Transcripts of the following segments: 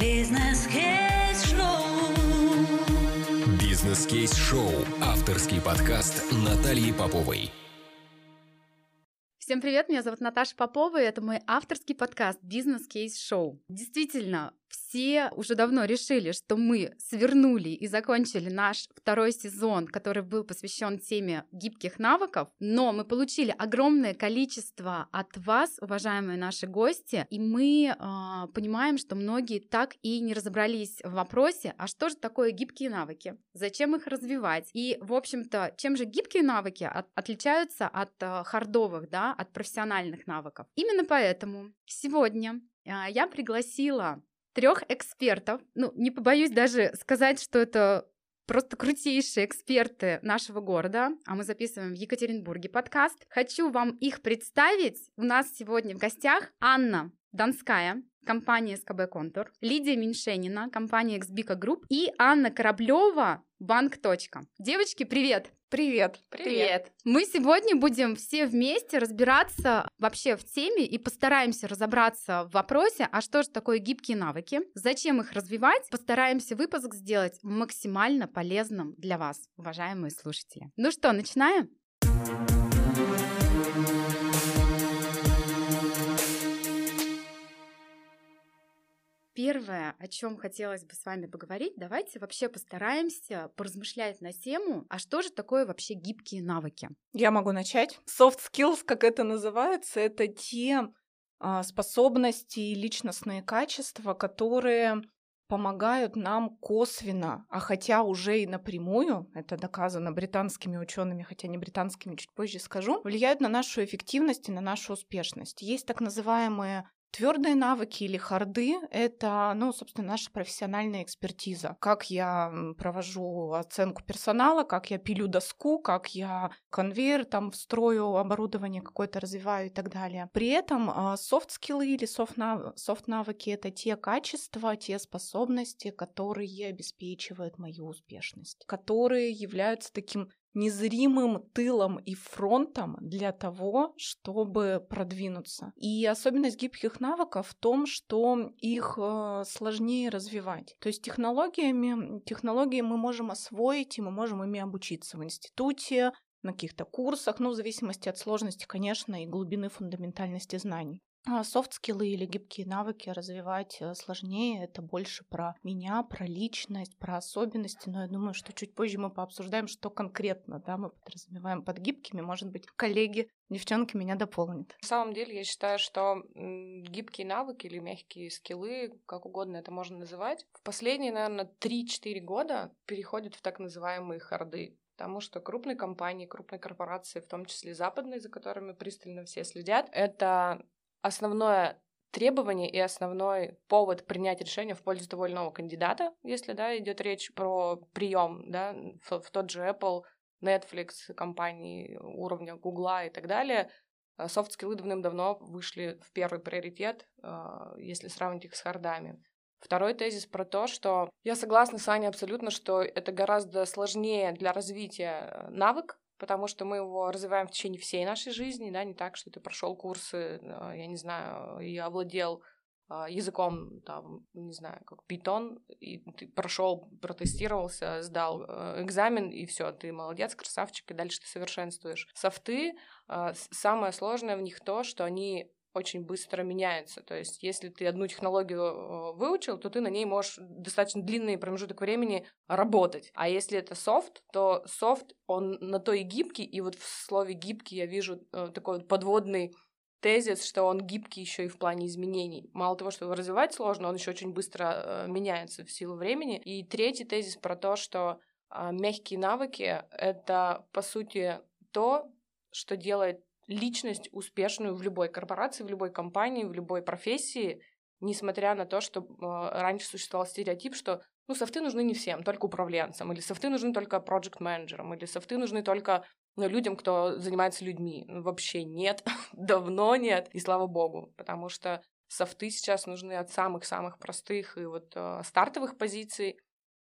Бизнес-кейс-шоу. Бизнес-кейс-шоу. Авторский подкаст Натальи Поповой. Всем привет, меня зовут Наташа Попова, и это мой авторский подкаст «Бизнес-кейс-шоу». Действительно, все уже давно решили, что мы свернули и закончили наш второй сезон, который был посвящен теме гибких навыков, но мы получили огромное количество от вас, уважаемые наши гости, и мы э, понимаем, что многие так и не разобрались в вопросе, а что же такое гибкие навыки, зачем их развивать, и, в общем-то, чем же гибкие навыки от, отличаются от э, хардовых, да, от профессиональных навыков. Именно поэтому сегодня э, я пригласила трех экспертов. Ну, не побоюсь даже сказать, что это просто крутейшие эксперты нашего города, а мы записываем в Екатеринбурге подкаст. Хочу вам их представить. У нас сегодня в гостях Анна Донская, компания СКБ Контур, Лидия Меньшенина, компания XBICA Group и Анна Кораблева, Банк. Девочки, привет! Привет. Привет. Мы сегодня будем все вместе разбираться вообще в теме и постараемся разобраться в вопросе, а что же такое гибкие навыки, зачем их развивать. Постараемся выпуск сделать максимально полезным для вас, уважаемые слушатели. Ну что, начинаем? Первое, о чем хотелось бы с вами поговорить, давайте вообще постараемся поразмышлять на тему, а что же такое вообще гибкие навыки? Я могу начать. Soft skills, как это называется, это те а, способности и личностные качества, которые помогают нам косвенно, а хотя уже и напрямую, это доказано британскими учеными, хотя не британскими, чуть позже скажу, влияют на нашу эффективность и на нашу успешность. Есть так называемые Твердые навыки или харды — это, ну, собственно, наша профессиональная экспертиза. Как я провожу оценку персонала, как я пилю доску, как я конвейер там встрою, оборудование какое-то развиваю и так далее. При этом софт-скиллы или софт-навыки — это те качества, те способности, которые обеспечивают мою успешность, которые являются таким незримым тылом и фронтом для того, чтобы продвинуться. И особенность гибких навыков в том, что их э, сложнее развивать. То есть технологиями, технологии мы можем освоить, и мы можем ими обучиться в институте, на каких-то курсах, ну, в зависимости от сложности, конечно, и глубины фундаментальности знаний. А софт-скиллы или гибкие навыки развивать э, сложнее. Это больше про меня, про личность, про особенности. Но я думаю, что чуть позже мы пообсуждаем, что конкретно да, мы подразумеваем под гибкими. Может быть, коллеги, девчонки меня дополнят. На самом деле, я считаю, что гибкие навыки или мягкие скиллы, как угодно это можно называть, в последние, наверное, 3-4 года переходят в так называемые харды. Потому что крупные компании, крупные корпорации, в том числе западные, за которыми пристально все следят, это основное требование и основной повод принять решение в пользу того или иного кандидата, если да, идет речь про прием да, в, в тот же Apple, Netflix, компании уровня Гугла и так далее, софт-скиллы давным-давно вышли в первый приоритет, а, если сравнить их с хардами. Второй тезис про то, что я согласна с Аней абсолютно, что это гораздо сложнее для развития э, навык, потому что мы его развиваем в течение всей нашей жизни, да, не так, что ты прошел курсы, а, я не знаю, и овладел а, языком, там, не знаю, как питон, и ты прошел, протестировался, сдал э, экзамен, и все, ты молодец, красавчик, и дальше ты совершенствуешь. Софты, а, самое сложное в них то, что они очень быстро меняется. То есть, если ты одну технологию э, выучил, то ты на ней можешь достаточно длинный промежуток времени работать. А если это софт, то софт, он на то и гибкий, и вот в слове гибкий я вижу э, такой подводный тезис, что он гибкий еще и в плане изменений. Мало того, что его развивать сложно, он еще очень быстро э, меняется в силу времени. И третий тезис про то, что мягкие навыки — это, по сути, то, что делает личность успешную в любой корпорации, в любой компании, в любой профессии, несмотря на то, что э, раньше существовал стереотип, что ну, софты нужны не всем, только управленцам, или софты нужны только проект-менеджерам, или софты нужны только ну, людям, кто занимается людьми. Ну, вообще нет, давно нет, и слава богу, потому что софты сейчас нужны от самых-самых простых и вот э, стартовых позиций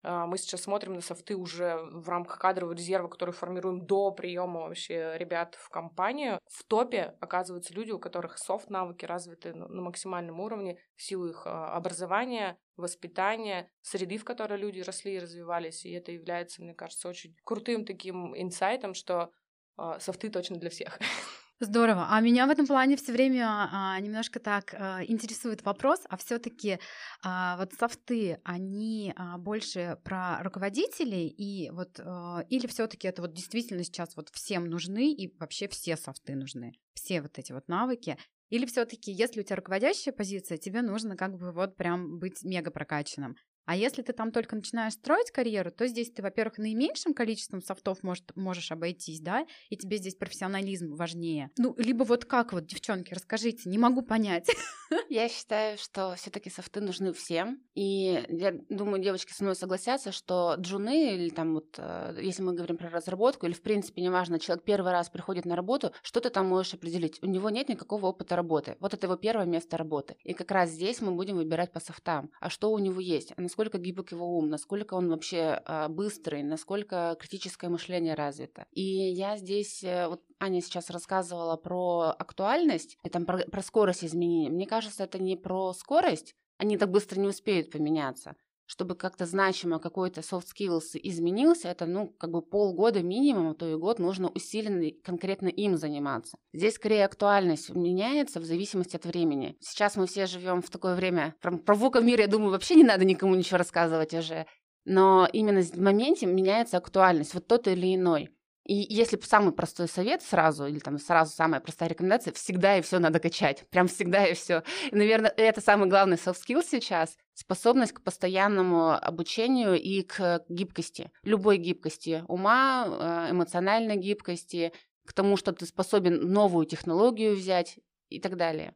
мы сейчас смотрим на софты уже в рамках кадрового резерва, который формируем до приема вообще ребят в компанию. В топе оказываются люди, у которых софт-навыки развиты на максимальном уровне в силу их а, образования, воспитания, среды, в которой люди росли и развивались. И это является, мне кажется, очень крутым таким инсайтом, что а, софты точно для всех. Здорово. А меня в этом плане все время а, немножко так а, интересует вопрос, а все-таки а, вот софты, они а, больше про руководителей и вот а, или все-таки это вот действительно сейчас вот всем нужны и вообще все софты нужны, все вот эти вот навыки. Или все-таки, если у тебя руководящая позиция, тебе нужно как бы вот прям быть мега прокачанным. А если ты там только начинаешь строить карьеру, то здесь ты, во-первых, наименьшим количеством софтов может, можешь обойтись, да, и тебе здесь профессионализм важнее. Ну, либо вот как вот, девчонки, расскажите, не могу понять. Я считаю, что все таки софты нужны всем. И я думаю, девочки со мной согласятся, что джуны, или там вот, э, если мы говорим про разработку, или в принципе, неважно, человек первый раз приходит на работу, что ты там можешь определить? У него нет никакого опыта работы. Вот это его первое место работы. И как раз здесь мы будем выбирать по софтам. А что у него есть? А гибок его ум, насколько он вообще а, быстрый, насколько критическое мышление развито. И я здесь, э, вот Аня сейчас рассказывала про актуальность и там про, про скорость изменений. Мне кажется, это не про скорость, они так быстро не успеют поменяться чтобы как-то значимо какой-то soft skills изменился, это, ну, как бы полгода минимум, а то и год нужно усиленно конкретно им заниматься. Здесь скорее актуальность меняется в зависимости от времени. Сейчас мы все живем в такое время, про, про VUCA мир, я думаю, вообще не надо никому ничего рассказывать уже, но именно в моменте меняется актуальность, вот тот или иной. И если самый простой совет сразу, или там сразу самая простая рекомендация, всегда и все надо качать. Прям всегда и все. И, наверное, это самый главный soft skill сейчас способность к постоянному обучению и к гибкости, любой гибкости ума, э, эмоциональной гибкости, к тому, что ты способен новую технологию взять и так далее.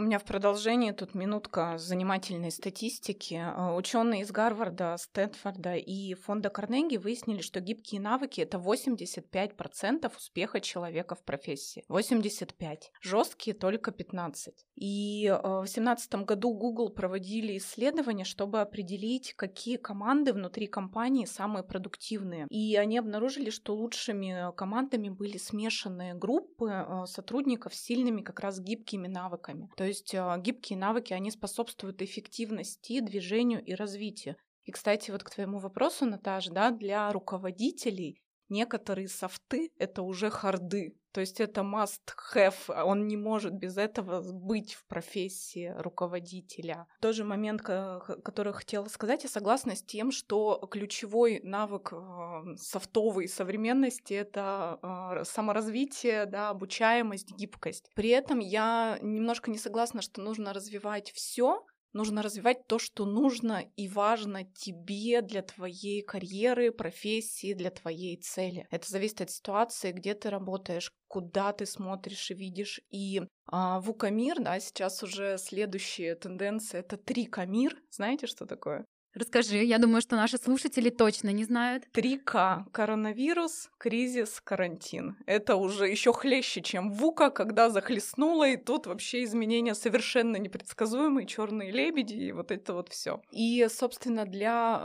У меня в продолжении тут минутка занимательной статистики. Э, Ученые из Гарварда, Стэнфорда и фонда Карнеги выяснили, что гибкие навыки — это 85% успеха человека в профессии. 85. Жесткие только 15. И э, в 2017 году Google проводили исследования, чтобы определить, какие команды внутри компании самые продуктивные. И они обнаружили, что лучшими командами были смешанные группы э, сотрудников с сильными как раз гибкими навыками. То есть а, гибкие навыки, они способствуют эффективности, движению и развитию. И, кстати, вот к твоему вопросу, Наташа, да, для руководителей некоторые софты — это уже харды. То есть это must have, а он не может без этого быть в профессии руководителя. Тот же момент, который хотела сказать, я согласна с тем, что ключевой навык э, софтовой современности — это э, саморазвитие, да, обучаемость, гибкость. При этом я немножко не согласна, что нужно развивать все, Нужно развивать то, что нужно и важно тебе для твоей карьеры, профессии, для твоей цели. Это зависит от ситуации, где ты работаешь, куда ты смотришь и видишь. И а, в Укамир, да, сейчас уже следующая тенденция — это три камир. Знаете, что такое? Расскажи, я думаю, что наши слушатели точно не знают. 3К. Коронавирус, кризис, карантин. Это уже еще хлеще, чем ВУКа, когда захлестнуло, и тут вообще изменения совершенно непредсказуемые, черные лебеди и вот это вот все. И, собственно, для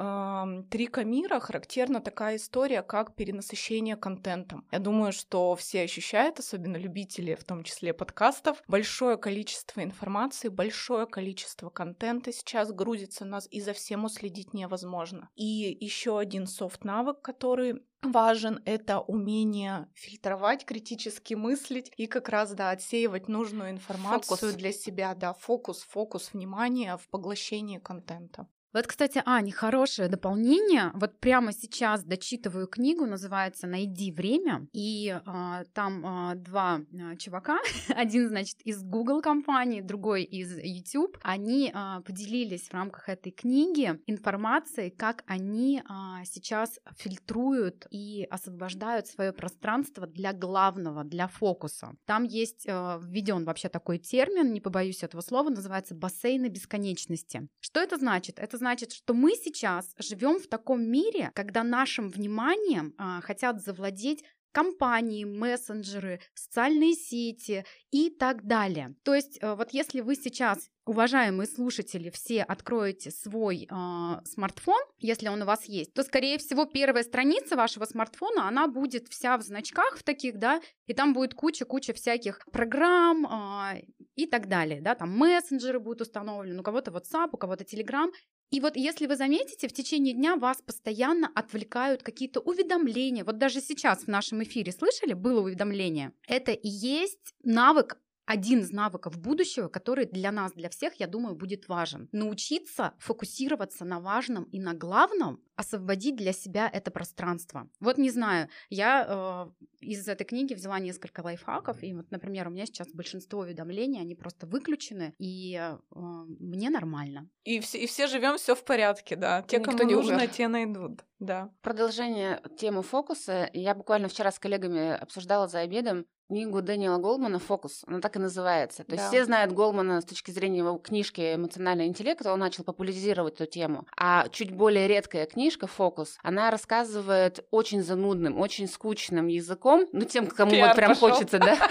э, 3К мира характерна такая история, как перенасыщение контентом. Я думаю, что все ощущают, особенно любители, в том числе подкастов, большое количество информации, большое количество контента сейчас грузится нас и за всем следить невозможно. И еще один софт-навык, который важен, это умение фильтровать, критически мыслить и как раз, да, отсеивать нужную информацию фокус. для себя, да, фокус, фокус внимания в поглощении контента. Вот, кстати, Аня, хорошее дополнение. Вот прямо сейчас дочитываю книгу, называется «Найди время», и а, там а, два а, чувака, один, значит, из Google компании, другой из YouTube, они а, поделились в рамках этой книги информацией, как они а, сейчас фильтруют и освобождают свое пространство для главного, для фокуса. Там есть а, введен вообще такой термин, не побоюсь этого слова, называется бассейны бесконечности. Что это значит? Это значит, что мы сейчас живем в таком мире, когда нашим вниманием а, хотят завладеть компании, мессенджеры, социальные сети и так далее. То есть э, вот если вы сейчас уважаемые слушатели, все откроете свой э, смартфон, если он у вас есть, то, скорее всего, первая страница вашего смартфона, она будет вся в значках в таких, да, и там будет куча-куча всяких программ э, и так далее, да, там мессенджеры будут установлены, у кого-то WhatsApp, у кого-то Telegram, и вот если вы заметите, в течение дня вас постоянно отвлекают какие-то уведомления. Вот даже сейчас в нашем эфире слышали, было уведомление. Это и есть навык один из навыков будущего, который для нас, для всех, я думаю, будет важен. Научиться фокусироваться на важном и на главном, освободить для себя это пространство. Вот не знаю, я э, из этой книги взяла несколько лайфхаков, и вот, например, у меня сейчас большинство уведомлений, они просто выключены, и э, мне нормально. И все, и все живем все в порядке, да. Те, Никто кому не нужно, умер. те найдут. Да. Продолжение темы фокуса. Я буквально вчера с коллегами обсуждала за обедом книгу Дэниела Голмана «Фокус». Она так и называется. То да. есть все знают Голмана с точки зрения его книжки «Эмоциональный интеллект». Он начал популяризировать эту тему. А чуть более редкая книжка «Фокус», она рассказывает очень занудным, очень скучным языком, ну, тем, кому Пиар вот прям пошел. хочется, да,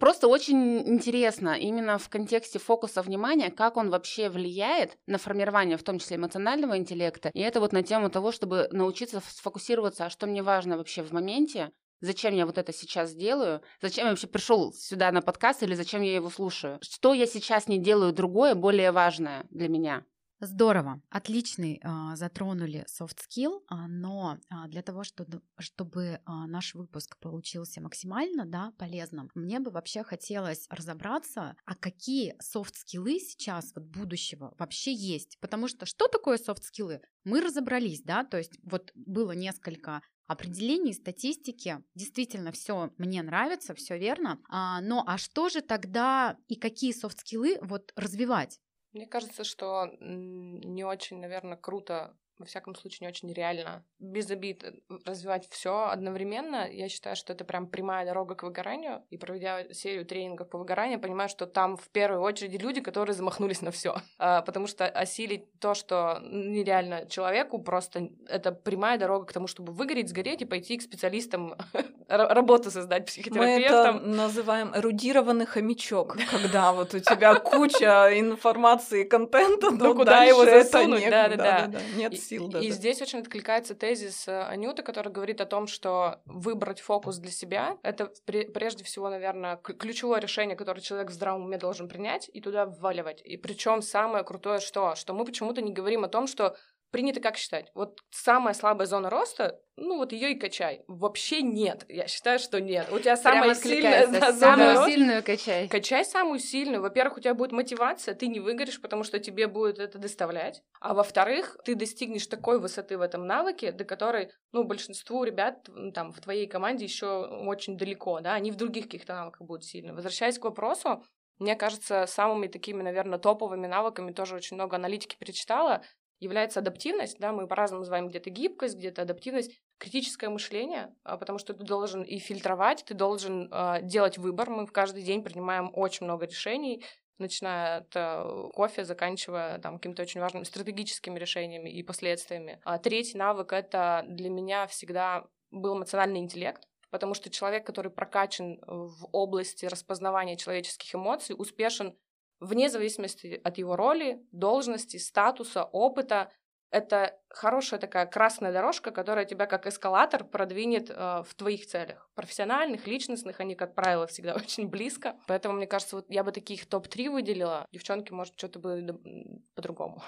просто очень интересно именно в контексте фокуса внимания, как он вообще влияет на формирование, в том числе эмоционального интеллекта. И это вот на тему того, чтобы научиться сфокусироваться, а что мне важно вообще в моменте, Зачем я вот это сейчас делаю? Зачем я вообще пришел сюда на подкаст или зачем я его слушаю? Что я сейчас не делаю другое, более важное для меня? Здорово, отличный э, затронули soft skill, э, но э, для того, чтобы, наш выпуск получился максимально да, полезным, мне бы вообще хотелось разобраться, а какие soft скиллы сейчас вот будущего вообще есть, потому что что такое soft скиллы? Мы разобрались, да, то есть вот было несколько определений, статистики. Действительно, все мне нравится, все верно. А, но а что же тогда и какие софт-скиллы вот развивать? Мне кажется, что не очень, наверное, круто во всяком случае, не очень реально без обид развивать все одновременно. Я считаю, что это прям прямая дорога к выгоранию. И проведя серию тренингов по выгоранию, понимаю, что там в первую очередь люди, которые замахнулись на все. А, потому что осилить то, что нереально человеку, просто это прямая дорога к тому, чтобы выгореть, сгореть и пойти к специалистам работу создать психотерапевтом. Мы это называем эрудированный хомячок, когда вот у тебя куча информации, контента, но куда его засунуть? Да-да-да. Нет сил даже. И здесь очень откликается тезис э, Анюты, который говорит о том, что выбрать фокус для себя — это прежде всего, наверное, ключевое решение, которое человек в здравом уме должен принять и туда вваливать. И причем самое крутое что? Что мы почему-то не говорим о том, что принято как считать? Вот самая слабая зона роста, ну вот ее и качай. Вообще нет. Я считаю, что нет. У тебя самая сильная зона Самую роста. сильную качай. Качай самую сильную. Во-первых, у тебя будет мотивация, ты не выгоришь, потому что тебе будет это доставлять. А во-вторых, ты достигнешь такой высоты в этом навыке, до которой, ну, большинству ребят там в твоей команде еще очень далеко, да, они в других каких-то навыках будут сильны. Возвращаясь к вопросу, мне кажется, самыми такими, наверное, топовыми навыками тоже очень много аналитики перечитала является адаптивность, да, мы по-разному называем где-то гибкость, где-то адаптивность, критическое мышление, а, потому что ты должен и фильтровать, ты должен э, делать выбор. Мы в каждый день принимаем очень много решений, начиная от э, кофе, заканчивая там какими-то очень важными стратегическими решениями и последствиями. А третий навык — это для меня всегда был эмоциональный интеллект, потому что человек, который прокачан в области распознавания человеческих эмоций, успешен вне зависимости от его роли, должности, статуса, опыта. Это хорошая такая красная дорожка, которая тебя как эскалатор продвинет э, в твоих целях. Профессиональных, личностных, они, как правило, всегда очень близко. Поэтому, мне кажется, вот я бы таких топ-3 выделила. Девчонки, может, что-то бы по-другому.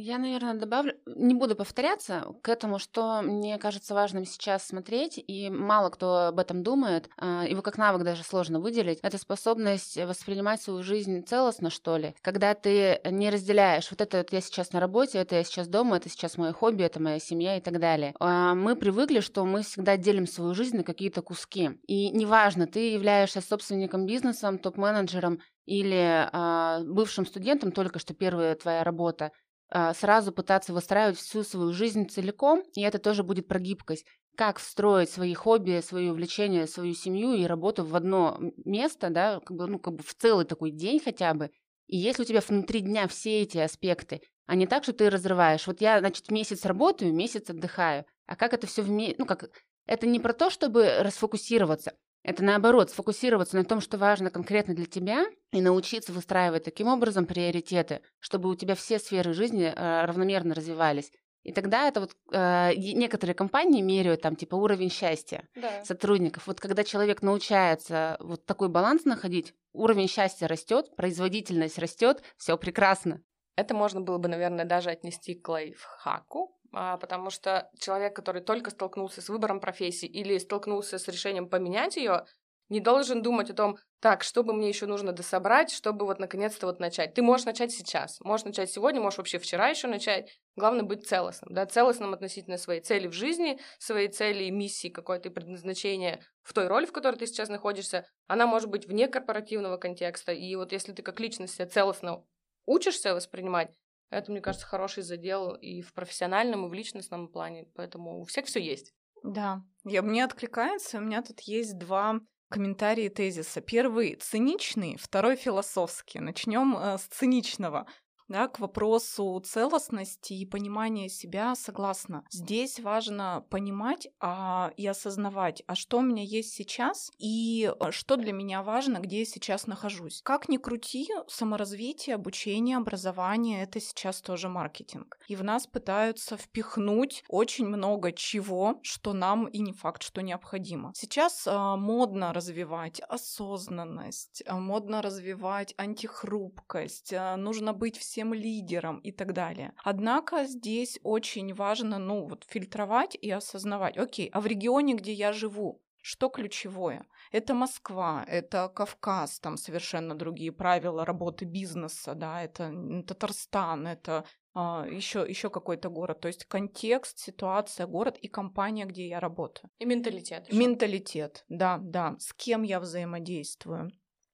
Я, наверное, добавлю, не буду повторяться к этому, что мне кажется важным сейчас смотреть, и мало кто об этом думает, а, его как навык даже сложно выделить, это способность воспринимать свою жизнь целостно, что ли, когда ты не разделяешь, вот это вот я сейчас на работе, это я сейчас дома, это сейчас мое хобби, это моя семья и так далее. А, мы привыкли, что мы всегда делим свою жизнь на какие-то куски, и неважно, ты являешься собственником бизнеса, топ-менеджером или а, бывшим студентом, только что первая твоя работа, сразу пытаться выстраивать всю свою жизнь целиком, и это тоже будет про гибкость. Как встроить свои хобби, свои увлечения, свою семью и работу в одно место, да, как бы, ну, как бы в целый такой день хотя бы. И если у тебя внутри дня все эти аспекты, а не так, что ты разрываешь. Вот я, значит, месяц работаю, месяц отдыхаю. А как это все вместе, ну, как это не про то, чтобы расфокусироваться, это наоборот, сфокусироваться на том, что важно конкретно для тебя, и научиться выстраивать таким образом приоритеты, чтобы у тебя все сферы жизни э, равномерно развивались. И тогда это вот э, некоторые компании меряют там типа уровень счастья Да. сотрудников. Вот когда человек научается вот такой баланс находить, уровень счастья растет, производительность растет, все прекрасно. Это можно было бы, наверное, даже отнести к лайфхаку, а, потому что человек, который только столкнулся с выбором профессии или столкнулся с решением поменять ее, не должен думать о том, так, что бы мне еще нужно дособрать, чтобы вот наконец-то вот начать. Ты можешь начать сейчас, можешь начать сегодня, можешь вообще вчера еще начать. Главное быть целостным, да, целостным относительно своей цели в жизни, своей цели и миссии, какое-то предназначение в той роли, в которой ты сейчас находишься. Она может быть вне корпоративного контекста. И вот если ты как личность себя целостно учишься воспринимать, это, мне кажется, хороший задел и в профессиональном, и в личностном плане. Поэтому у всех все есть. Да, я, мне откликается, у меня тут есть два комментарии тезиса. Первый циничный, второй философский. Начнем э, с циничного. Да, к вопросу целостности и понимания себя согласна. Здесь важно понимать а, и осознавать, а что у меня есть сейчас и э, что для меня важно, где я сейчас нахожусь. Как ни крути, саморазвитие, обучение, образование — это сейчас тоже маркетинг. И в нас пытаются впихнуть очень много чего, что нам и не факт, что необходимо. Сейчас а, модно развивать осознанность, а, модно развивать антихрупкость, а, нужно быть всем лидером и так далее. Однако здесь очень важно, ну, вот фильтровать и осознавать, окей, а в регионе, где я живу, что ключевое? Это Москва, это Кавказ, там совершенно другие правила работы бизнеса, да, это Татарстан, это а, еще, еще какой-то город. То есть контекст, ситуация, город и компания, где я работаю. И менталитет. ещё. Менталитет, да, да. С кем я взаимодействую.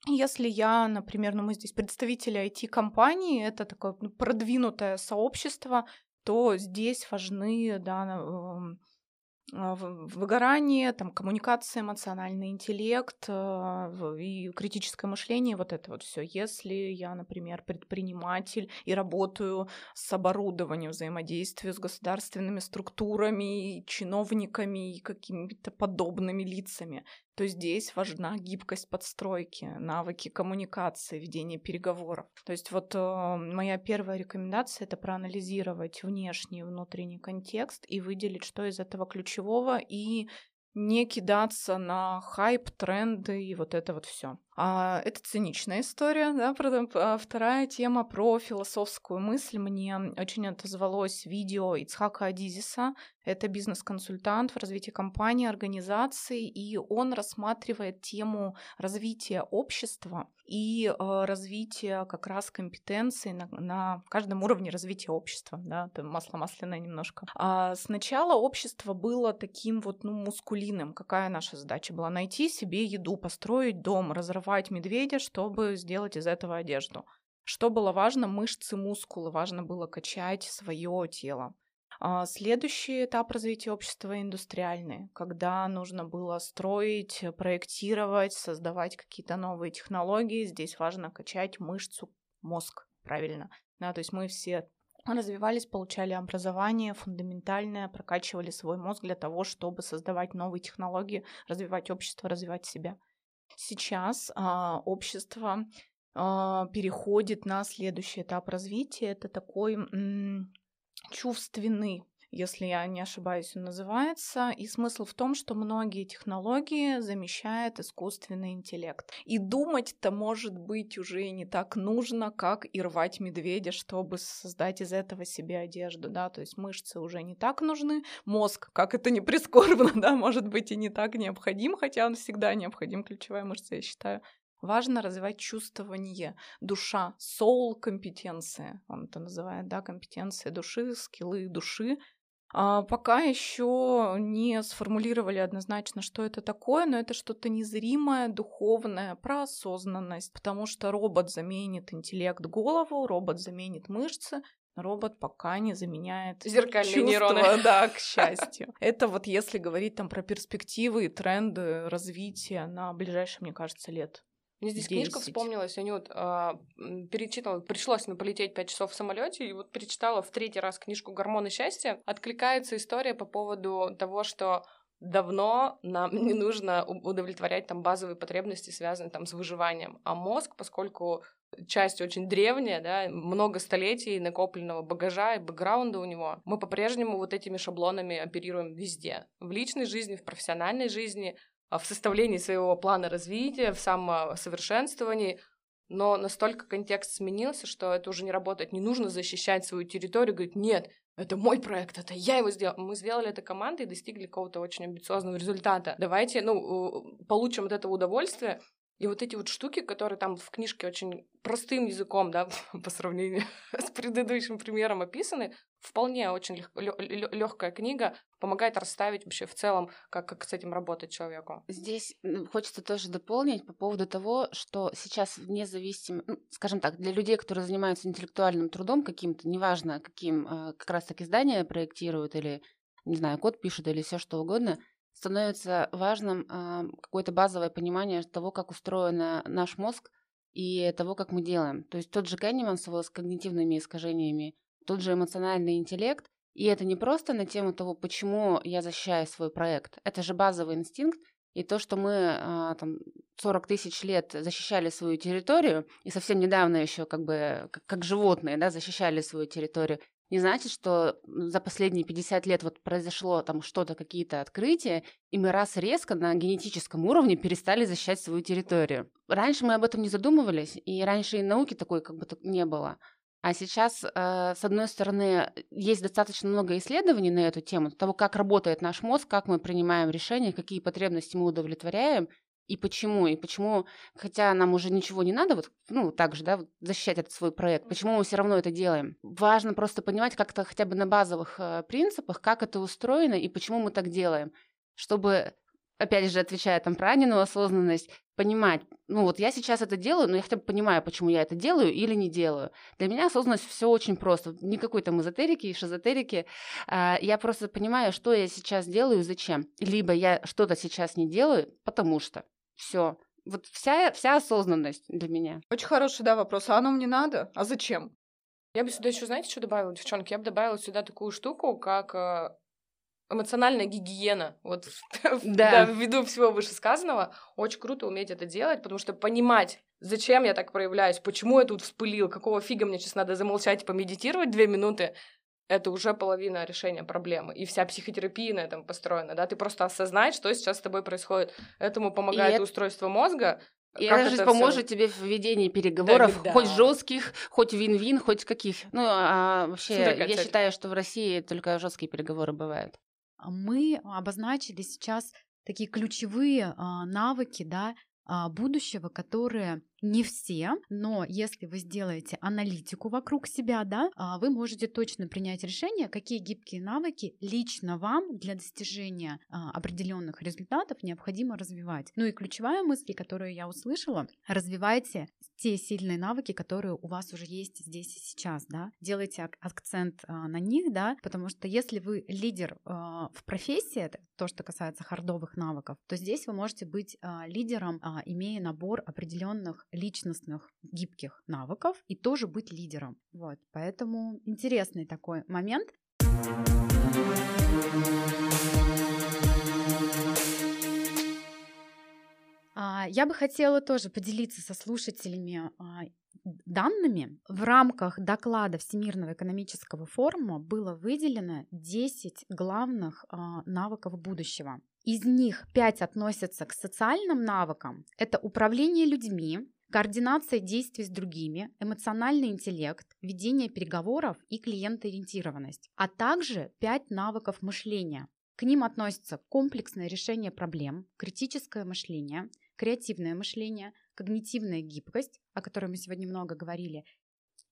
Если я, например, ну мы здесь представители IT-компании, это такое ну, продвинутое сообщество, то здесь важны, да, эм, а, выгорание, там, коммуникация, эмоциональный интеллект а, и критическое мышление, вот это вот все. Если я, например, предприниматель и работаю с оборудованием, взаимодействию с государственными структурами, чиновниками и какими-то подобными лицами, то здесь важна гибкость подстройки, навыки коммуникации, ведения переговоров. То есть вот э, моя первая рекомендация это проанализировать внешний и внутренний контекст и выделить, что из этого ключевого, и не кидаться на хайп, тренды и вот это вот все. А, это циничная история, да, про- а вторая тема про философскую мысль. Мне очень отозвалось видео Ицхака Адизиса, это бизнес-консультант в развитии компании, организации, и он рассматривает тему развития общества и э, развития как раз компетенций на, на каждом уровне развития общества, да, это масло масляное немножко. А сначала общество было таким вот, ну, мускулиным. Какая наша задача была? Найти себе еду, построить дом, разорвать медведя, чтобы сделать из этого одежду. Что было важно? Мышцы, мускулы. Важно было качать свое тело. А Следующий этап развития общества индустриальный, когда нужно было строить, проектировать, создавать какие-то новые технологии. Здесь важно качать мышцу, мозг, правильно. Да, то есть мы все развивались, получали образование фундаментальное, прокачивали свой мозг для того, чтобы создавать новые технологии, развивать общество, развивать себя. Сейчас а, общество а, переходит на следующий этап развития. Это такой м, чувственный, если я не ошибаюсь, он называется. И смысл в том, что многие технологии замещает искусственный интеллект. И думать-то, может быть, уже не так нужно, как и рвать медведя, чтобы создать из этого себе одежду, да, то есть мышцы уже не так нужны, мозг, как это не прискорбно, да, может быть, и не так необходим, хотя он всегда необходим, ключевая мышца, я считаю. Важно развивать чувствование, душа, soul компетенция, он это называет, да, компетенция души, скиллы души. А пока еще не сформулировали однозначно, что это такое, но это что-то незримое, духовное, про осознанность, потому что робот заменит интеллект голову, робот заменит мышцы, робот пока не заменяет Зеркальные чувства, нейроны. да, к счастью. Это вот если говорить там про перспективы и тренды развития на ближайшие, мне кажется, лет Мне здесь книжка 10. вспомнилась, Анют, а, м, перечитывала, пришлось мне полететь 5 часов в самолете, и вот перечитала в третий раз книжку «Гормоны счастья». Откликается история по поводу того, что давно нам не нужно удовлетворять там базовые потребности, связанные там с выживанием. А мозг, поскольку часть очень древняя, да, много столетий накопленного багажа и бэкграунда у него, мы по-прежнему вот этими шаблонами оперируем везде. В личной жизни, в профессиональной жизни, в составлении своего плана развития, в самосовершенствовании, но настолько контекст сменился, что это уже не работает. Не нужно защищать свою территорию, говорить, нет, это мой проект, это я его сделал. Мы сделали это командой и достигли какого-то очень амбициозного результата. Давайте, ну, получим от этого удовольствие, и вот эти вот штуки, которые там в книжке очень простым языком, да, по сравнению с предыдущим примером описаны, вполне очень легкая книга, помогает расставить вообще в целом, как, как с этим работать человеку. Здесь хочется тоже дополнить по поводу того, что сейчас вне зависимости, ну, скажем так, для людей, которые занимаются интеллектуальным трудом каким-то, неважно, каким а, как раз таки здание проектируют или, не знаю, код пишут или все что угодно – становится важным э, какое-то базовое понимание того, как устроен наш мозг и того, как мы делаем. То есть тот же Канеман с когнитивными искажениями, тот же эмоциональный интеллект, и это не просто на тему того, почему я защищаю свой проект. Это же базовый инстинкт, и то, что мы а, там 40 тысяч лет защищали свою территорию, и совсем недавно еще как бы как животные да, защищали свою территорию, не значит, что за последние 50 лет вот произошло там что-то, какие-то открытия, и мы раз резко на генетическом уровне перестали защищать свою территорию. Раньше мы об этом не задумывались, и раньше и науки такой как бы не было. А сейчас, э, с одной стороны, есть достаточно много исследований на эту тему, того, как работает наш мозг, как мы принимаем решения, какие потребности мы удовлетворяем, и почему, и почему, хотя нам уже ничего не надо, вот, ну, так же, да, вот, защищать этот свой проект, почему мы все равно это делаем. Важно просто понимать как-то хотя бы на базовых э, принципах, как это устроено и почему мы так делаем, чтобы, опять же, отвечая там про Анину осознанность, понимать, ну вот я сейчас это делаю, но я хотя бы понимаю, почему я это делаю или не делаю. Для меня осознанность все очень просто. Никакой там эзотерики и шизотерики. А, я просто понимаю, что я сейчас делаю и зачем. Либо я что-то сейчас не делаю, потому что. Все. Вот вся, вся осознанность для меня. Очень хороший, да, вопрос. А оно мне надо? А зачем? Я бы сюда еще, знаете, что добавила, девчонки? Я бы добавила сюда такую штуку, как э, эмоциональная гигиена. Вот да. да, ввиду всего вышесказанного, очень круто уметь это делать, потому что понимать, зачем я так проявляюсь, почему я тут вспылил, какого фига мне сейчас надо замолчать и помедитировать две минуты, это уже половина решения проблемы. И вся психотерапия на этом построена, да, ты просто осознай, что сейчас с тобой происходит. Этому помогает и устройство мозга, и как это же поможет все... тебе в ведении переговоров, да, хоть жестких, хоть вин-вин, хоть каких. Ну, а вообще, Смотри, я цель. считаю, что в России только жесткие переговоры бывают. Мы обозначили сейчас такие ключевые а, навыки, да, а, будущего, которые не все, но если вы сделаете аналитику вокруг себя, да, а, вы можете точно принять решение, какие гибкие навыки лично вам для достижения а, определенных результатов необходимо развивать. Ну и ключевая мысль, которую я услышала, развивайте те сильные навыки, которые у вас уже есть здесь и сейчас, да, делайте акцент а, на них, да, потому что если вы лидер в профессии, то, что касается хардовых навыков, то здесь вы можете быть лидером, имея набор определенных личностных гибких навыков и тоже быть лидером. Вот, поэтому интересный такой момент. А, я бы хотела тоже поделиться со слушателями а, данными. В рамках доклада Всемирного экономического форума было выделено 10 главных а, навыков будущего. Из них 5 относятся к социальным навыкам. Это управление людьми, координация действий с другими, эмоциональный интеллект, ведение переговоров и клиентоориентированность, а также пять навыков мышления. К ним относятся комплексное решение проблем, критическое мышление, креативное мышление, когнитивная гибкость, о которой мы сегодня много говорили,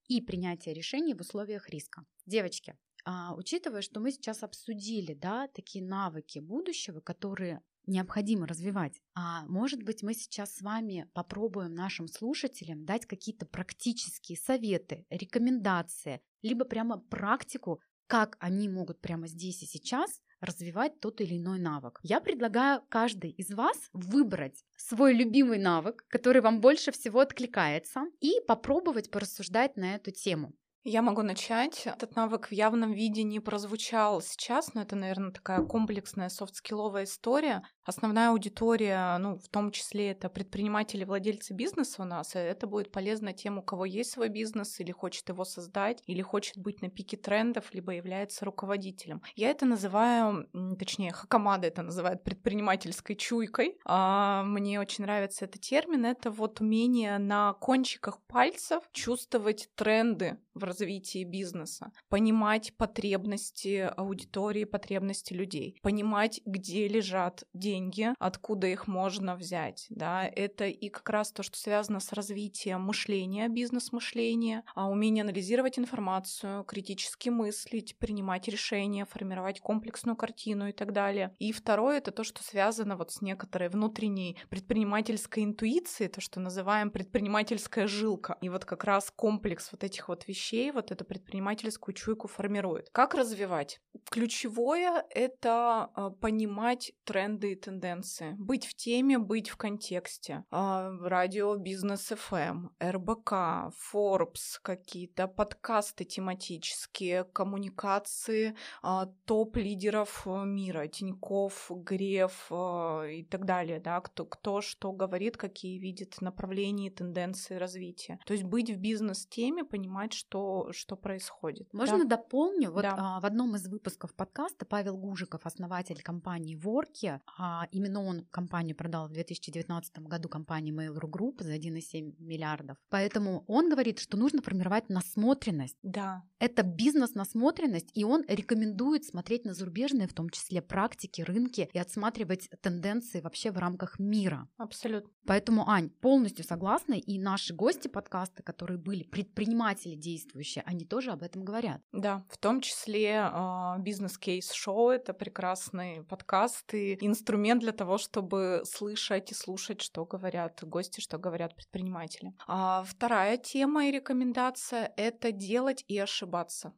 и принятие решений в условиях риска. Девочки, а, учитывая, что мы сейчас обсудили да, такие навыки будущего, которые необходимо развивать. А может быть, мы сейчас с вами попробуем нашим слушателям дать какие-то практические советы, рекомендации, либо прямо практику, как они могут прямо здесь и сейчас развивать тот или иной навык. Я предлагаю каждый из вас выбрать свой любимый навык, который вам больше всего откликается, и попробовать порассуждать на эту тему. Я могу начать. Этот навык в явном виде не прозвучал сейчас, но это, наверное, такая комплексная софт-скилловая история. Основная аудитория, ну, в том числе это предприниматели, владельцы бизнеса у нас, и это будет полезно тем, у кого есть свой бизнес или хочет его создать, или хочет быть на пике трендов, либо является руководителем. Я это называю, точнее, Хакамада это называет предпринимательской чуйкой. А мне очень нравится этот термин. Это вот умение на кончиках пальцев чувствовать тренды в развитии бизнеса, понимать потребности аудитории, потребности людей, понимать, где лежат деньги, откуда их можно взять. Да? Это и как раз то, что связано с развитием мышления, бизнес-мышления, а умение анализировать информацию, критически мыслить, принимать решения, формировать комплексную картину и так далее. И второе — это то, что связано вот с некоторой внутренней предпринимательской интуицией, то, что называем предпринимательская жилка. И вот как раз комплекс вот этих вот вещей вещей вот эту предпринимательскую чуйку формирует. Как развивать? Ключевое — это а, понимать тренды и тенденции. Быть в теме, быть в контексте. А, радио Бизнес FM, РБК, Forbes, какие-то подкасты тематические, коммуникации а, топ-лидеров э, мира, Тиньков, Греф и так далее, да, кто, кто что говорит, какие видит направления и тенденции развития. То есть быть в бизнес-теме, понимать, что что, происходит. Можно да? дополню? Вот да. а, в одном из выпусков подкаста Павел Гужиков, основатель компании Ворки, а, именно он компанию продал в 2019 году компании Mail.ru Group за 1,7 миллиардов. Поэтому он говорит, что нужно формировать насмотренность. Да. Это бизнес-насмотренность, и он рекомендует смотреть на зарубежные, в том числе практики, рынки, и отсматривать тенденции вообще в рамках мира. Абсолютно. Поэтому, Ань, полностью согласна, и наши гости подкаста, которые были предприниматели действующие, действующие, они тоже об этом говорят. Да, в том числе э, бизнес-кейс-шоу — это прекрасный подкаст и инструмент для того, чтобы слышать и слушать, что говорят гости, что говорят предприниматели. А вторая тема и рекомендация — это делать и ошибаться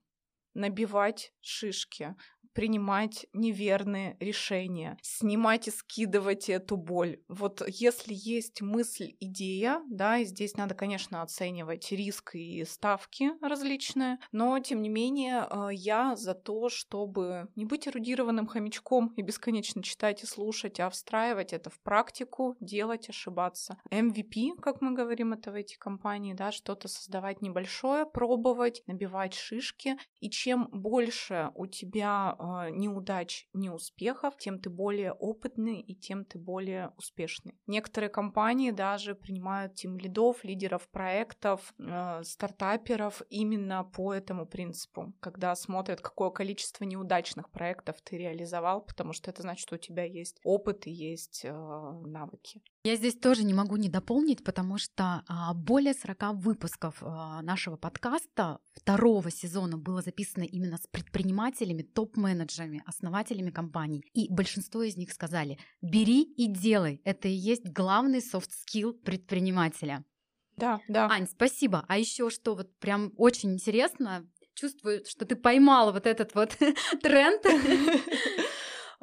набивать шишки, принимать неверные решения, снимать и скидывать эту боль. Вот если есть мысль, идея, да, и здесь надо, конечно, оценивать риск и ставки различные, но, тем не менее, э, я за то, чтобы не быть эрудированным хомячком и бесконечно читать и слушать, а встраивать это в практику, делать, ошибаться. MVP, как мы говорим это в эти компании, да, что-то создавать небольшое, пробовать, набивать шишки, и чем больше у тебя неудач, неуспехов, тем ты более опытный и тем ты более успешный. Некоторые компании даже принимают тем лидов, лидеров проектов, э, стартаперов именно по этому принципу, когда смотрят, какое количество неудачных проектов ты реализовал, потому что это значит, что у тебя есть опыт и есть э, навыки. Я здесь тоже не могу не дополнить, потому что а, более 40 выпусков а, нашего подкаста второго сезона было записано именно с предпринимателями, топ-менеджерами, основателями компаний. И большинство из них сказали, бери и делай. Это и есть главный soft skill предпринимателя. Да, да. Ань, спасибо. А еще что вот прям очень интересно, чувствую, что ты поймала вот этот вот тренд.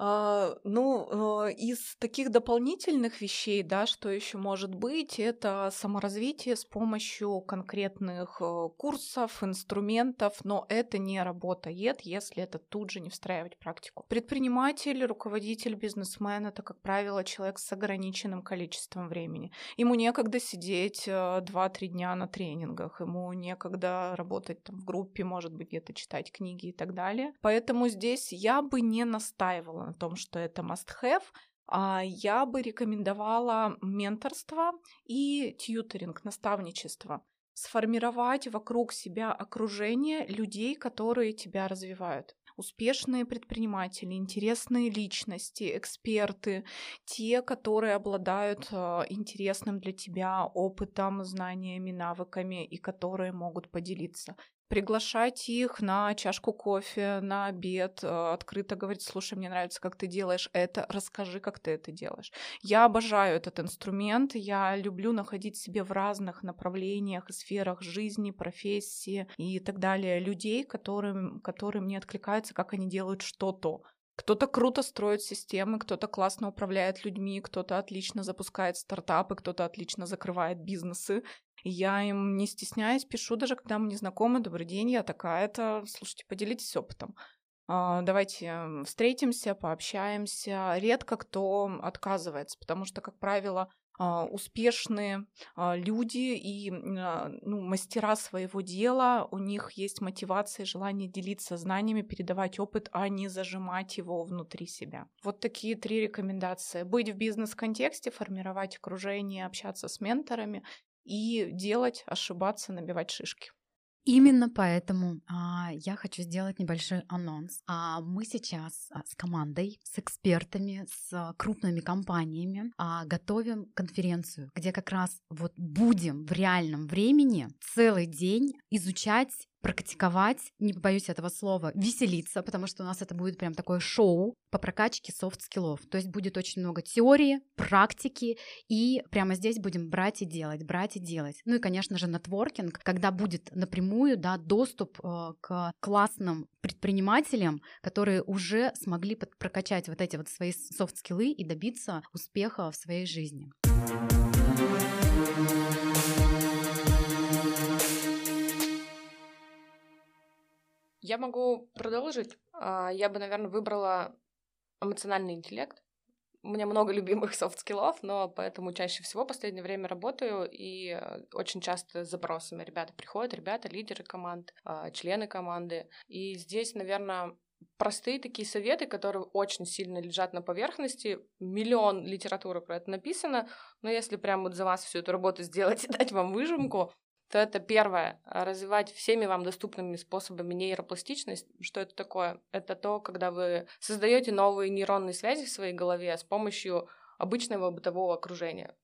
А, ну, э, из таких дополнительных вещей, да, что еще может быть, это саморазвитие с помощью конкретных э, курсов, инструментов, но это не работает, если это тут же не встраивать в практику. Предприниматель, руководитель, бизнесмен — это, как правило, человек с ограниченным количеством времени. Ему некогда сидеть 2-3 э, дня на тренингах, ему некогда работать там в группе, может быть, где-то читать книги и так далее. Поэтому здесь я бы не настаивала о том, что это must-have, а я бы рекомендовала менторство и тьютеринг, наставничество. Сформировать вокруг себя окружение людей, которые тебя развивают успешные предприниматели, интересные личности, эксперты, те, которые обладают э, интересным для тебя опытом, знаниями, навыками и которые могут поделиться приглашать их на чашку кофе, на обед, э, открыто говорить, слушай, мне нравится, как ты делаешь это, расскажи, как ты это делаешь. Я обожаю этот инструмент, я люблю находить себе в разных направлениях сферах жизни, профессии и так далее людей, которым, которые мне откликаются, как они делают что-то. Кто-то круто строит системы, кто-то классно управляет людьми, кто-то отлично запускает стартапы, кто-то отлично закрывает бизнесы. Я им не стесняясь пишу, даже когда мы не знакомы, добрый день, я такая-то, слушайте, поделитесь опытом. А, давайте встретимся, пообщаемся. Редко кто отказывается, потому что, как правило, а, успешные а, люди и ну, мастера своего дела, у них есть мотивация и желание делиться знаниями, передавать опыт, а не зажимать его внутри себя. Вот такие три рекомендации. Быть в бизнес-контексте, формировать окружение, общаться с менторами и делать, ошибаться, набивать шишки. Именно поэтому а, я хочу сделать небольшой анонс. А, мы сейчас а, с командой, с экспертами, с а, крупными компаниями а, готовим конференцию, где как раз вот будем в реальном времени целый день изучать практиковать, не побоюсь этого слова, веселиться, потому что у нас это будет прям такое шоу по прокачке софт-скиллов. То есть будет очень много теории, практики, и прямо здесь будем брать и делать, брать и делать. Ну и, конечно же, нетворкинг, когда будет напрямую да, доступ э, к классным предпринимателям, которые уже смогли прокачать вот эти вот свои софт-скиллы и добиться успеха в своей жизни. Я могу продолжить. А, я бы, наверное, выбрала эмоциональный интеллект. У меня много любимых софт-скиллов, но поэтому чаще всего в последнее время работаю, и э, очень часто с запросами ребята приходят, ребята, лидеры команд, а, члены команды. И здесь, наверное, простые такие советы, которые очень сильно лежат на поверхности. Миллион литературы про это написано, но если прям вот за вас всю эту работу сделать и дать вам выжимку, то это первое, развивать всеми вам доступными способами нейропластичность. Что это такое? Это то, когда вы создаете новые нейронные связи в своей голове с помощью обычного бытового окружения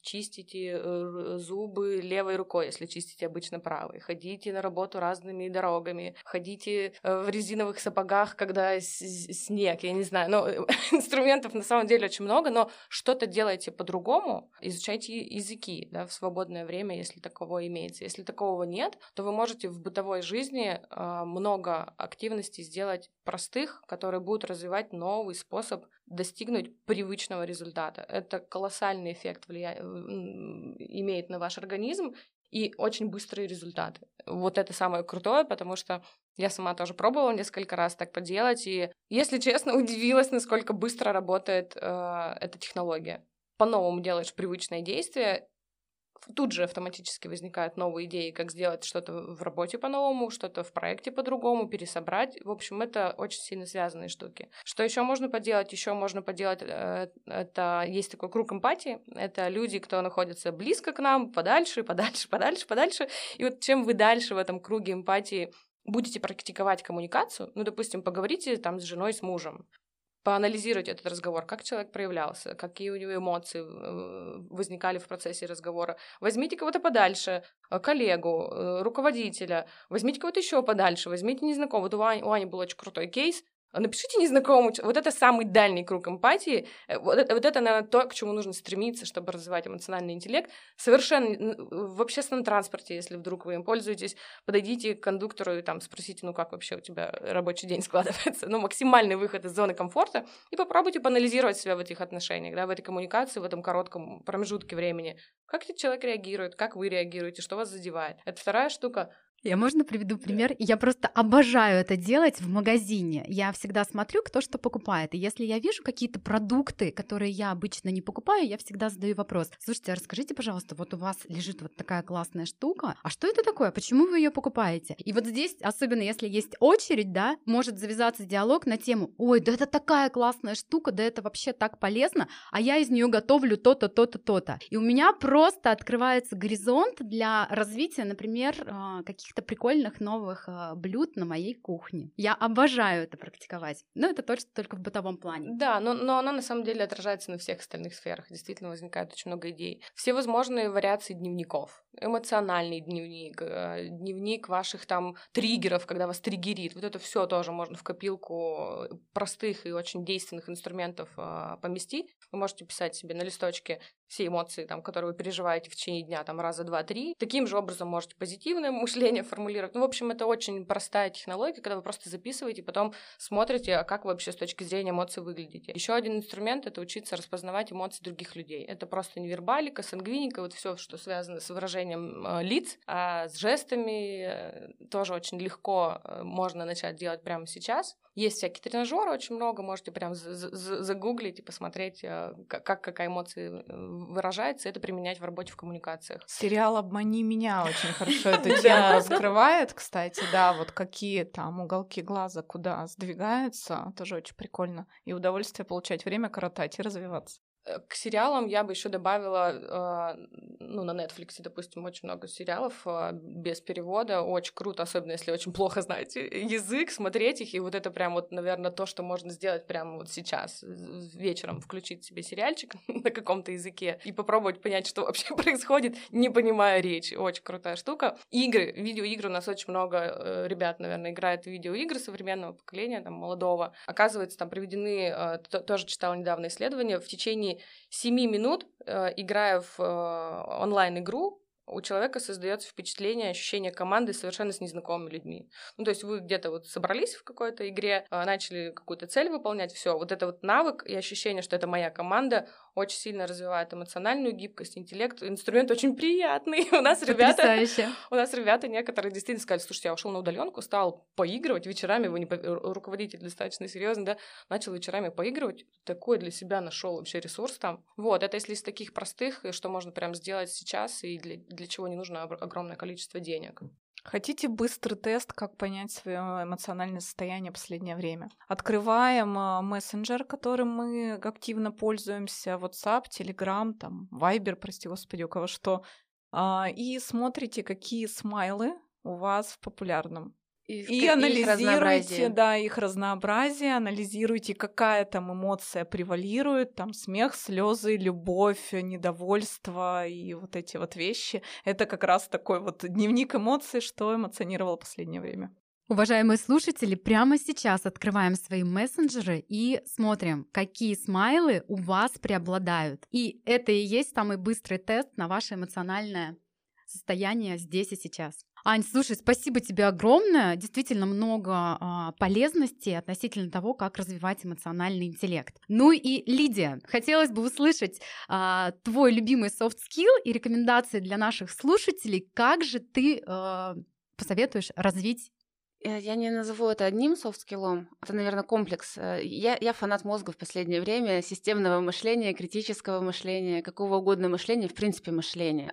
чистите э, зубы левой рукой, если чистите обычно правой, ходите на работу разными дорогами, ходите э, в резиновых сапогах, когда снег, я не знаю, но э, инструментов на самом деле очень много, но что-то делайте по-другому, изучайте языки да, в свободное время, если таково имеется. Если такого нет, то вы можете в бытовой жизни много активностей сделать простых, которые будут развивать новый способ достигнуть привычного результата. Это колоссальный эффект влия... имеет на ваш организм и очень быстрые результаты. Вот это самое крутое, потому что я сама тоже пробовала несколько раз так поделать, и, если честно, удивилась, насколько быстро работает э, эта технология. По-новому делаешь привычное действие, тут же автоматически возникают новые идеи, как сделать что-то в работе по-новому, что-то в проекте по-другому, пересобрать. В общем, это очень сильно связанные штуки. Что еще можно поделать? Еще можно поделать, э, это есть такой круг эмпатии. Это люди, кто находится близко к нам, подальше, подальше, подальше, подальше. И вот чем вы дальше в этом круге эмпатии будете практиковать коммуникацию, ну, допустим, поговорите там с женой, с мужем, поанализировать этот разговор, как человек проявлялся, какие у него эмоции э, возникали в процессе разговора. Возьмите кого-то подальше, э, коллегу, э, руководителя, возьмите кого-то еще подальше, возьмите незнакомого. Вот у Ани, у Ани был очень крутой кейс, Напишите незнакомому, вот это самый дальний круг эмпатии, э, вот это, вот это, наверное, то, к чему нужно стремиться, чтобы развивать эмоциональный интеллект. Совершенно в общественном транспорте, если вдруг вы им пользуетесь, подойдите к кондуктору и там спросите, ну как вообще у тебя рабочий день складывается, ну максимальный выход из зоны комфорта, и попробуйте поанализировать себя в этих отношениях, да, в этой коммуникации, в этом коротком промежутке времени. Как этот человек реагирует, как вы реагируете, что вас задевает. Это вторая штука. Я можно приведу пример? Я просто обожаю это делать в магазине. Я всегда смотрю, кто что покупает. И если я вижу какие-то продукты, которые я обычно не покупаю, я всегда задаю вопрос. Слушайте, а расскажите, пожалуйста, вот у вас лежит вот такая классная штука. А что это такое? Почему вы ее покупаете? И вот здесь, особенно если есть очередь, да, может завязаться диалог на тему, ой, да это такая классная штука, да это вообще так полезно, а я из нее готовлю то-то, то-то, то-то. И у меня просто открывается горизонт для развития, например, а, каких каких-то прикольных новых э, блюд на моей кухне. Я обожаю это практиковать. Но это точно только в бытовом плане. Да, но, но она на самом деле отражается на всех остальных сферах. Действительно возникает очень много идей. Все возможные вариации дневников. Эмоциональный дневник, э, дневник ваших там триггеров, когда вас триггерит. Вот это все тоже можно в копилку простых и очень действенных инструментов э, поместить. Вы можете писать себе на листочке все эмоции, там, которые вы переживаете в течение дня, там, раза два-три. Таким же образом можете позитивное мышление формулировать. Ну, в общем, это очень простая технология, когда вы просто записываете, потом смотрите, а как вы вообще с точки зрения эмоций выглядите. Еще один инструмент — это учиться распознавать эмоции других людей. Это просто невербалика, сангвиника, вот все, что связано с выражением э, лиц, а с жестами э, тоже очень легко э, можно начать делать прямо сейчас. Есть всякие тренажеры, очень много, можете прям загуглить и посмотреть, э, как какая эмоция э, выражается, и это применять в работе в коммуникациях. Сериал «Обмани меня» очень хорошо эту тему раскрывает, кстати, да, вот какие там уголки глаза куда сдвигаются, тоже очень прикольно. И удовольствие получать, время коротать и развиваться. Э, к сериалам я бы еще добавила, э, ну, на Netflix, допустим, очень много сериалов э, без перевода. Очень круто, особенно если очень плохо знаете язык, смотреть их. И вот это прям вот, наверное, то, что можно сделать прямо вот сейчас, вечером включить себе сериальчик на каком-то языке и попробовать понять, что вообще происходит, не понимая речи. Очень крутая штука. Игры, видеоигры у нас очень много ребят, наверное, играет в видеоигры современного поколения, там, молодого. Оказывается, там приведены, тоже читала недавно исследования, в течение течение 7 минут, э, играя в э, онлайн-игру, у человека создается впечатление, ощущение команды совершенно с незнакомыми людьми. Ну, то есть вы где-то вот собрались в какой-то игре, э, начали какую-то цель выполнять, все, вот это вот навык и ощущение, что это моя команда, очень сильно развивает эмоциональную гибкость, интеллект. Инструмент очень приятный. У нас ребята, у нас ребята некоторые действительно сказали, слушайте, я ушел на удаленку, стал поигрывать вечерами, вы не руководитель достаточно серьезный, да, начал вечерами поигрывать, такой для себя нашел вообще ресурс там. Вот, это если из таких простых, что можно прям сделать сейчас и для, для чего не нужно огромное количество денег. Хотите быстрый тест, как понять свое эмоциональное состояние в последнее время? Открываем а, мессенджер, которым мы активно пользуемся, WhatsApp, Telegram, там, Viber, прости господи, у кого что, а, и смотрите, какие смайлы у вас в популярном и, и анализируйте, их да, их разнообразие, анализируйте, какая там эмоция превалирует, там смех, слезы, любовь, недовольство и вот эти вот вещи. Это как раз такой вот дневник эмоций, что эмоционировало в последнее время. Уважаемые слушатели, прямо сейчас открываем свои мессенджеры и смотрим, какие смайлы у вас преобладают. И это и есть самый быстрый тест на ваше эмоциональное состояние здесь и сейчас. Ань, слушай, спасибо тебе огромное. Действительно много а, полезностей относительно того, как развивать эмоциональный интеллект. Ну и Лидия, хотелось бы услышать а, твой любимый soft skill и рекомендации для наших слушателей. Как же ты а, посоветуешь развить я не назову это одним софт-скиллом. Это, наверное, комплекс. Э, я, я фанат мозга в последнее время, системного мышления, критического мышления, какого угодно мышления, в принципе, мышления.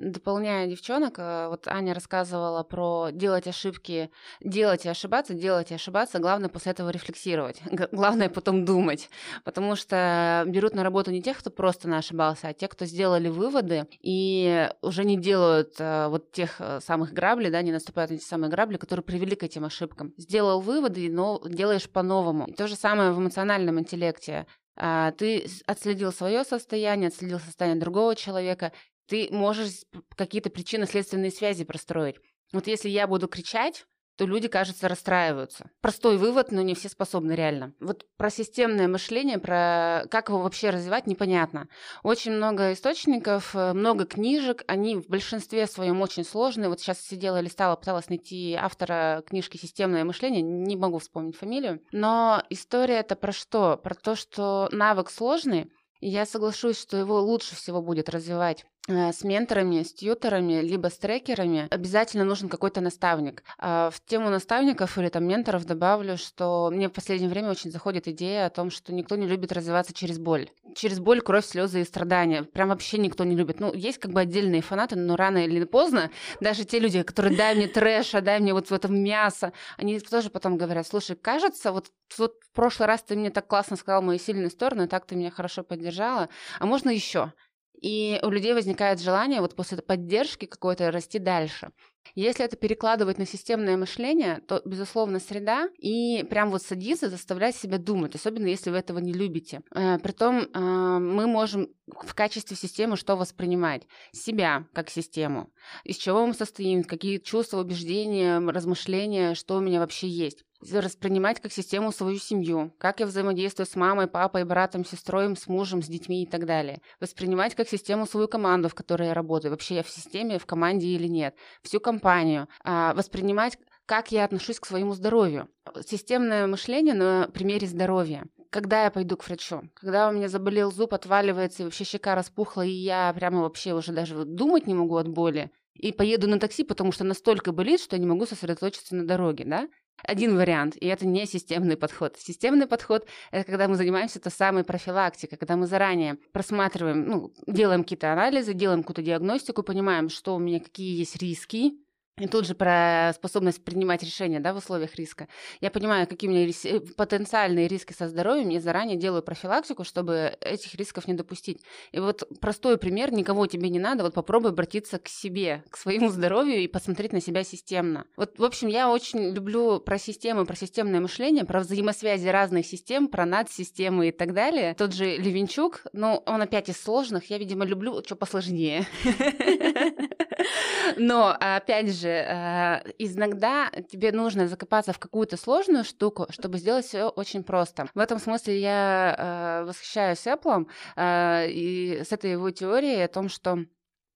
Дополняя девчонок, э, вот Аня рассказывала про делать ошибки, делать и ошибаться, делать и ошибаться. Главное после этого рефлексировать. Главное потом думать. Потому что берут на работу не тех, кто просто ошибался, а те, кто сделали выводы и уже не делают вот тех самых граблей, да, не наступают на те самые грабли, которые привели к этим ошибкам. Сделал выводы, но делаешь по-новому. То же самое в эмоциональном интеллекте. А, ты отследил свое состояние, отследил состояние другого человека, ты можешь какие-то причинно-следственные связи простроить. Вот если я буду кричать, то люди, кажется, расстраиваются. Простой вывод, но не все способны реально. Вот про системное мышление, про как его вообще развивать, непонятно. Очень много источников, э, много книжек, они в большинстве своем очень сложные. Вот сейчас сидела, листала, пыталась найти автора книжки «Системное мышление», не могу вспомнить фамилию. Но история это про что? Про то, что навык сложный, и я соглашусь, что его лучше всего будет развивать с менторами, с тьютерами, либо с трекерами обязательно нужен какой-то наставник. А в тему наставников или там менторов добавлю, что мне в последнее время очень заходит идея о том, что никто не любит развиваться через боль. Через боль, кровь, слезы и страдания. Прям вообще никто не любит. Ну, есть как бы отдельные фанаты, но рано или поздно даже те люди, которые дай мне трэша, дай мне вот в этом мясо, они тоже потом говорят, слушай, кажется, вот, вот в прошлый раз ты мне так классно сказал мои сильные стороны, так ты меня хорошо поддержала, а можно еще? И у людей возникает желание вот после поддержки какой-то расти дальше. Если это перекладывать на системное мышление, то, безусловно, среда и прям вот садиться, заставлять себя думать, особенно если вы этого не любите. Э, притом э, мы можем в качестве системы что воспринимать? Себя как систему. Из чего мы состоим, какие чувства, убеждения, размышления, что у меня вообще есть воспринимать как систему свою семью, как я взаимодействую с мамой, папой, братом, сестрой, с мужем, с детьми и так далее. Воспринимать как систему свою команду, в которой я работаю, вообще я в системе, в команде или нет, всю компанию. А воспринимать как я отношусь к своему здоровью. Системное мышление на примере здоровья. Когда я пойду к врачу? Когда у меня заболел зуб, отваливается, и вообще щека распухла, и я прямо вообще уже даже думать не могу от боли, и поеду на такси, потому что настолько болит, что я не могу сосредоточиться на дороге, да? Один вариант, и это не системный подход. Системный подход — это когда мы занимаемся той самой профилактикой, когда мы заранее просматриваем, ну, делаем какие-то анализы, делаем какую-то диагностику, понимаем, что у меня какие есть риски, и тут же про способность принимать решения да, в условиях риска. Я понимаю, какие у меня рис... Э, потенциальные риски со здоровьем, я заранее делаю профилактику, чтобы этих рисков не допустить. И вот простой пример, никого тебе не надо, вот попробуй обратиться к себе, к своему здоровью и посмотреть на себя системно. Вот, в общем, я очень люблю про системы, про системное мышление, про взаимосвязи разных систем, про надсистемы и так далее. Тот же Левинчук, ну, он опять из сложных, я, видимо, люблю что посложнее. Но, опять же, э, иногда тебе нужно закопаться в какую-то сложную штуку, чтобы сделать все очень просто. В этом смысле я э, восхищаюсь Apple э, и с этой его теорией о том, что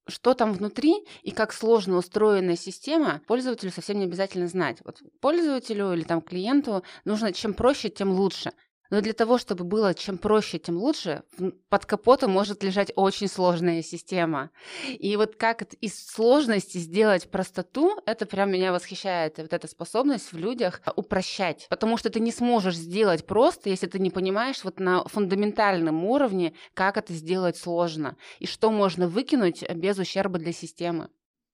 что там внутри и как сложно устроена система, пользователю совсем не обязательно знать. Вот пользователю или там клиенту нужно чем проще, тем лучше. Но для того, чтобы было чем проще, тем лучше, под капотом может лежать очень сложная система. И вот как из сложности сделать простоту, это прям меня восхищает. вот эта способность в людях упрощать. Потому что ты не сможешь сделать просто, если ты не понимаешь вот на фундаментальном уровне, как это сделать сложно. И что можно выкинуть без ущерба для системы.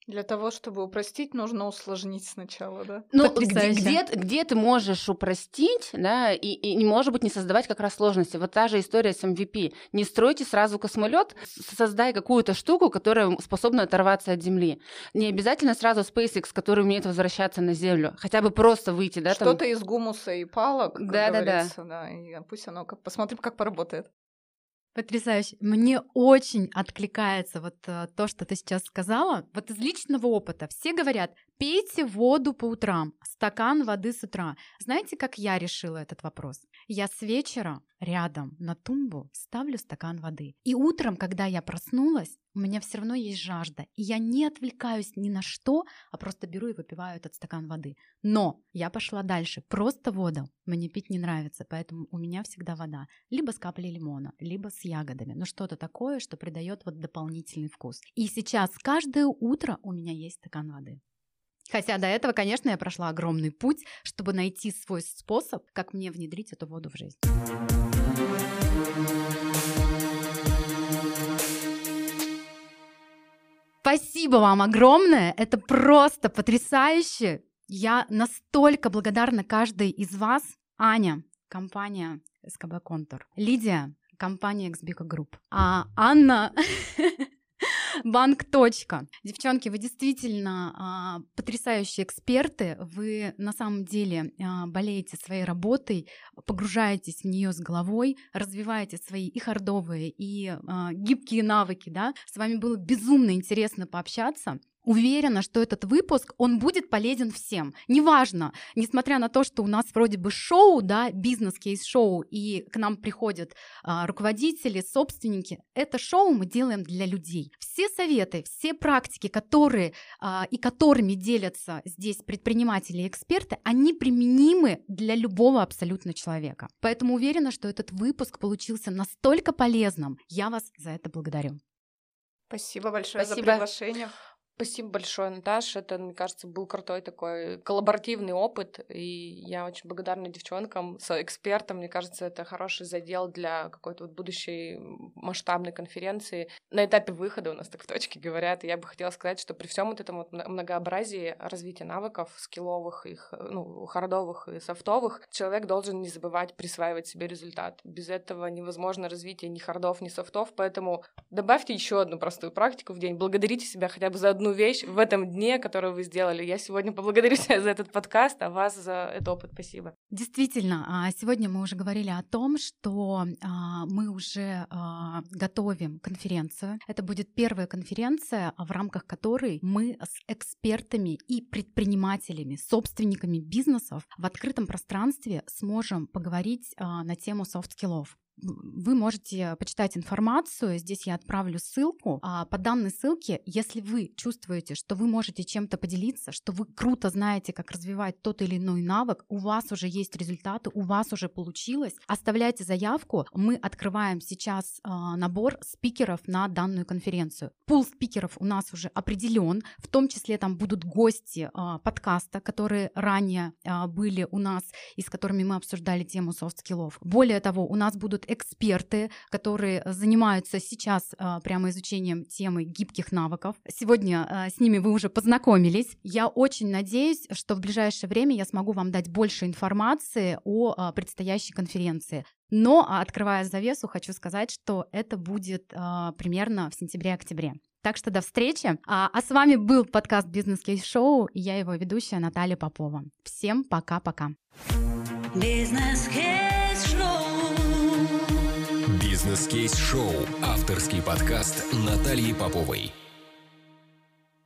Для того, чтобы упростить, нужно усложнить сначала, да? Ну, где, где, где ты можешь упростить, да, и, и не может быть не создавать как раз сложности. Вот та же история с MVP. Не стройте сразу космолет, создай какую-то штуку, которая способна оторваться от Земли. Не обязательно сразу SpaceX, который умеет возвращаться на Землю. Хотя бы просто выйти, да? Что-то там... из гумуса и палок, да, да, да. да. И пусть оно, как, посмотрим, как поработает. Потрясающе. Мне очень откликается вот э, то, что ты сейчас сказала. Вот из личного опыта все говорят, пейте воду по утрам, стакан воды с утра. Знаете, как я решила этот вопрос? Я с вечера рядом на тумбу ставлю стакан воды. И утром, когда я проснулась, у меня все равно есть жажда. И я не отвлекаюсь ни на что, а просто беру и выпиваю этот стакан воды. Но я пошла дальше. Просто воду мне пить не нравится, поэтому у меня всегда вода. Либо с каплей лимона, либо с ягодами. Но что-то такое, что придает вот дополнительный вкус. И сейчас каждое утро у меня есть стакан воды. Хотя до этого, конечно, я прошла огромный путь, чтобы найти свой способ, как мне внедрить эту воду в жизнь. Спасибо вам огромное, это просто потрясающе. Я настолько благодарна каждой из вас. Аня, компания СКБ Контур. Лидия, компания XBICO Group. А Анна, Банк. Точка. Девчонки, вы действительно а, потрясающие эксперты. Вы на самом деле а, болеете своей работой, погружаетесь в нее с головой, развиваете свои и хардовые, и а, гибкие навыки. Да? С вами было безумно интересно пообщаться. Уверена, что этот выпуск, он будет полезен всем. Неважно, несмотря на то, что у нас вроде бы шоу, да, бизнес-кейс-шоу, и к нам приходят а, руководители, собственники, это шоу мы делаем для людей. Все советы, все практики, которые а, и которыми делятся здесь предприниматели и эксперты, они применимы для любого абсолютно человека. Поэтому уверена, что этот выпуск получился настолько полезным. Я вас за это благодарю. Спасибо большое Спасибо. за приглашение. Спасибо большое, Наташа. Это, мне кажется, был крутой такой коллаборативный опыт. И я очень благодарна девчонкам, с экспертам. Мне кажется, это хороший задел для какой-то вот будущей масштабной конференции. На этапе выхода у нас так в точке говорят. И я бы хотела сказать, что при всем вот этом вот многообразии развития навыков, скилловых, их, ну, хардовых и софтовых, человек должен не забывать присваивать себе результат. Без этого невозможно развитие ни хардов, ни софтов. Поэтому добавьте еще одну простую практику в день. Благодарите себя хотя бы за одну одну вещь в этом дне, которую вы сделали. Я сегодня поблагодарю себя за этот подкаст, а вас за этот опыт. Спасибо. Действительно, а, сегодня мы уже говорили о том, что а, мы уже а, готовим конференцию. Это будет первая конференция, в рамках которой мы с экспертами и предпринимателями, собственниками бизнесов в открытом пространстве сможем поговорить на тему софт-скиллов вы можете почитать информацию. Здесь я отправлю ссылку. А по данной ссылке, если вы чувствуете, что вы можете чем-то поделиться, что вы круто знаете, как развивать тот или иной навык, у вас уже есть результаты, у вас уже получилось, оставляйте заявку. Мы открываем сейчас а, набор спикеров на данную конференцию. Пул спикеров у нас уже определен, в том числе там будут гости а, подкаста, которые ранее были у нас и с которыми мы обсуждали тему софт-скиллов. Более того, у нас будут эксперты, которые занимаются сейчас а, прямо изучением темы гибких навыков. Сегодня а, с ними вы уже познакомились. Я очень надеюсь, что в ближайшее время я смогу вам дать больше информации о а, предстоящей конференции. Но, открывая завесу, хочу сказать, что это будет примерно в сентябре-октябре. Так что до встречи. А, а с вами был подкаст «Бизнес Кейс Шоу» и я его ведущая Наталья Попова. Всем пока-пока. Бизнес-кейс. Бизнес-кейс-шоу. Авторский подкаст Натальи Поповой.